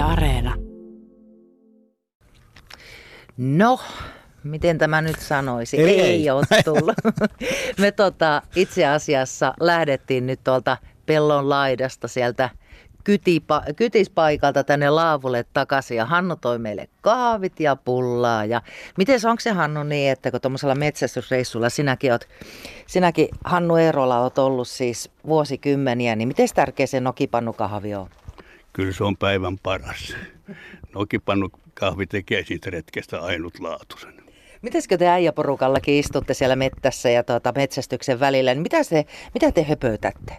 Yle Areena. No, miten tämä nyt sanoisi? Ei, ei, ei. ole tullut. Me tota, itse asiassa lähdettiin nyt tuolta pellon laidasta sieltä kytipa, kytispaikalta tänne laavulle takaisin ja Hannu toi meille kahvit ja pullaa. Ja miten onko se Hannu niin, että kun tuommoisella metsästysreissulla sinäkin, oot, sinäkin Hannu Eerola oot ollut siis vuosikymmeniä, niin miten tärkeä se nokipannukahvi on? Kyllä se on päivän paras. Nokipannu kahvi tekee siitä retkestä ainutlaatuisen. Mitäskö te äijäporukallakin istutte siellä mettässä ja tuota, metsästyksen välillä, niin mitä, se, mitä te höpötätte?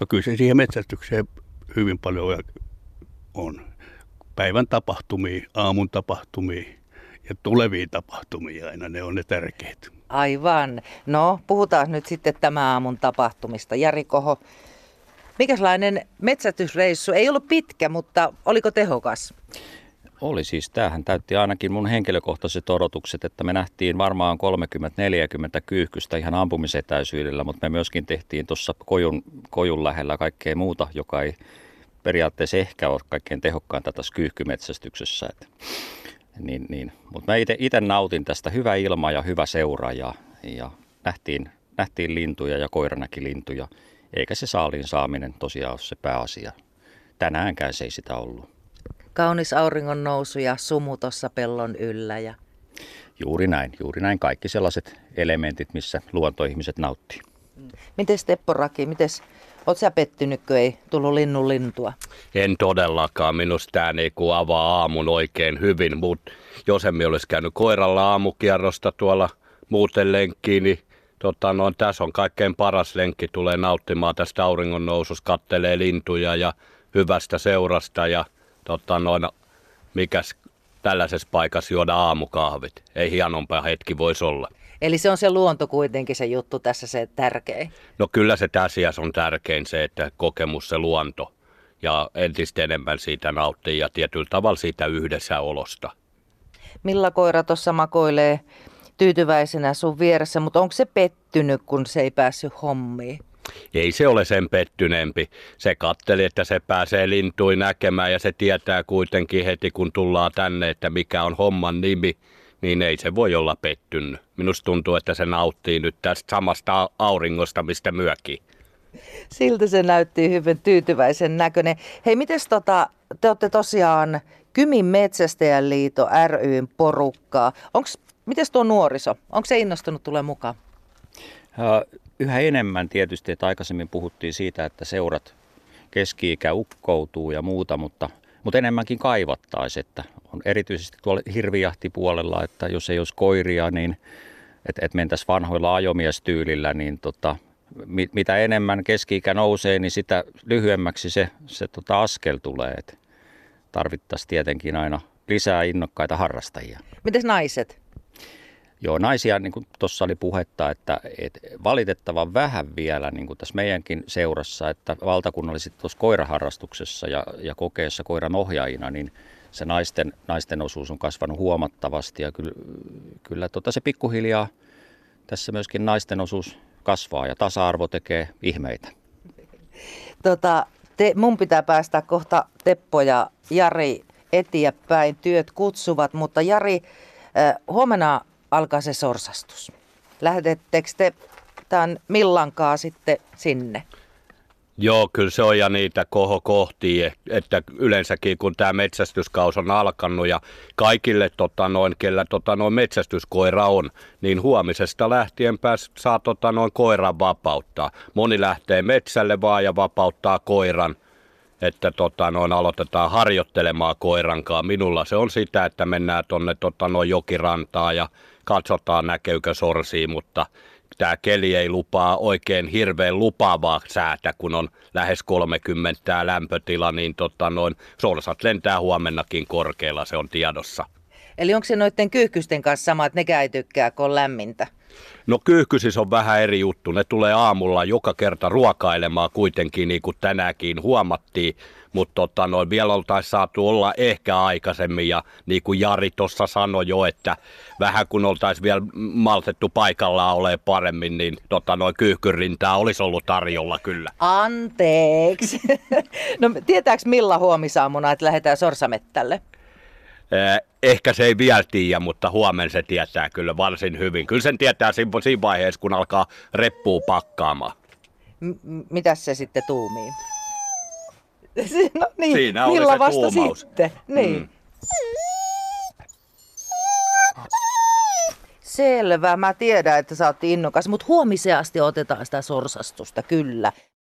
No kyllä se siihen metsästykseen hyvin paljon on. Päivän tapahtumia, aamun tapahtumia ja tulevia tapahtumia aina, ne on ne tärkeät. Aivan. No, puhutaan nyt sitten tämän aamun tapahtumista. Jari Koho, mikäslainen metsästysreissu? Ei ollut pitkä, mutta oliko tehokas? Oli siis, tämähän täytti ainakin mun henkilökohtaiset odotukset, että me nähtiin varmaan 30-40 kyyhkystä ihan ampumisetäisyydellä, mutta me myöskin tehtiin tuossa kojun, kojun lähellä kaikkea muuta, joka ei periaatteessa ehkä ole kaikkein tehokkainta tässä kyyhkymetsästyksessä. Et, niin, niin. Mutta mä itse nautin tästä hyvä ilma ja hyvä seura ja, ja nähtiin, nähtiin lintuja ja koira näki lintuja, eikä se saaliin saaminen tosiaan ole se pääasia. Tänäänkään se ei sitä ollut. Kaunis auringon nousu ja sumu tuossa pellon yllä. Ja... Juuri näin, juuri näin. Kaikki sellaiset elementit, missä luontoihmiset nauttii. Miten Teppo Raki, mites, oot sä pettynyt, kun ei tullut linnun lintua? En todellakaan. Minusta tämä niinku avaa aamun oikein hyvin, mutta jos emme olisi käynyt koiralla aamukierrosta tuolla muuten lenkkiin, niin tota, no, tässä on kaikkein paras lenkki. Tulee nauttimaan tästä auringon noususta, kattelee lintuja ja hyvästä seurasta ja tota, noin, mikäs tällaisessa paikassa juoda aamukahvit. Ei hienompaa hetki voisi olla. Eli se on se luonto kuitenkin se juttu tässä se tärkein. No kyllä se tässä on tärkein se, että kokemus se luonto ja entistä enemmän siitä nauttii ja tietyllä tavalla siitä yhdessä olosta. Milla koira tuossa makoilee tyytyväisenä sun vieressä, mutta onko se pettynyt, kun se ei päässyt hommiin? Ei se ole sen pettyneempi. Se katteli, että se pääsee lintui näkemään ja se tietää kuitenkin heti, kun tullaan tänne, että mikä on homman nimi, niin ei se voi olla pettynyt. Minusta tuntuu, että se nauttii nyt tästä samasta auringosta, mistä myöki. Siltä se näytti hyvin tyytyväisen näköinen. Hei, miten tota, te olette tosiaan Kymin Metsästäjäliito ryn porukkaa. Onks, mites tuo nuoriso? Onko se innostunut tulee mukaan? Yhä enemmän tietysti, että aikaisemmin puhuttiin siitä, että seurat keski-ikä ukkoutuu ja muuta, mutta, mutta enemmänkin kaivattaisiin, että on erityisesti tuolla hirvijahtipuolella, että jos ei olisi koiria, niin että et mentäisiin vanhoilla ajomiestyylillä, niin tota, mit, mitä enemmän keski-ikä nousee, niin sitä lyhyemmäksi se, se tota askel tulee. Et tarvittaisiin tietenkin aina lisää innokkaita harrastajia. Miten naiset? Joo, naisia, niin kuin tuossa oli puhetta, että, että valitettavan vähän vielä niin kuin tässä meidänkin seurassa, että valtakunnallisesti tuossa koiraharrastuksessa ja, ja kokeessa koiran ohjaajina, niin se naisten, naisten osuus on kasvanut huomattavasti ja kyllä, kyllä tota se pikkuhiljaa tässä myöskin naisten osuus kasvaa ja tasa-arvo tekee ihmeitä. Tota, te, mun pitää päästä kohta Teppo ja Jari eteenpäin, työt kutsuvat, mutta Jari, huomenna alkaa se sorsastus. Lähdettekö te tämän millankaa sitten sinne? Joo, kyllä se on ja niitä kohokohtia, että yleensäkin kun tämä metsästyskaus on alkanut ja kaikille, tota noin, kellä tota noin metsästyskoira on, niin huomisesta lähtien pääs, saa tota noin koiran vapauttaa. Moni lähtee metsälle vaan ja vapauttaa koiran, että tota noin aloitetaan harjoittelemaan koirankaan. Minulla se on sitä, että mennään tuonne tota noin jokirantaan ja katsotaan näkeykö sorsia, mutta tämä keli ei lupaa oikein hirveän lupaavaa säätä, kun on lähes 30 tämä lämpötila, niin tota noin, sorsat lentää huomennakin korkealla, se on tiedossa. Eli onko se noiden kyyhkysten kanssa sama, että nekään ei tykkää, kun on lämmintä? No kyyhkysis on vähän eri juttu. Ne tulee aamulla joka kerta ruokailemaan kuitenkin, niin kuin tänäänkin huomattiin. Mutta tota, noin, vielä oltaisiin saatu olla ehkä aikaisemmin ja niin kuin Jari tuossa sanoi jo, että vähän kun oltaisiin vielä maltettu paikallaan ole paremmin, niin tota, noin kyyhkyrintaa olisi ollut tarjolla kyllä. Anteeksi. no tietääks Milla huomisaamuna, että lähdetään sorsamettälle? Eh, Ehkä se ei vielä tiedä, mutta huomenna se tietää kyllä varsin hyvin. Kyllä sen tietää siinä vaiheessa, kun alkaa reppuu pakkaamaan. M- mitäs se sitten tuumii? No niin, Siinä oli se vasta tuumaus. sitten. Niin. Mm. Selvä, mä tiedän, että sä oot innokas, mutta huomiseen asti otetaan sitä sorsastusta, kyllä.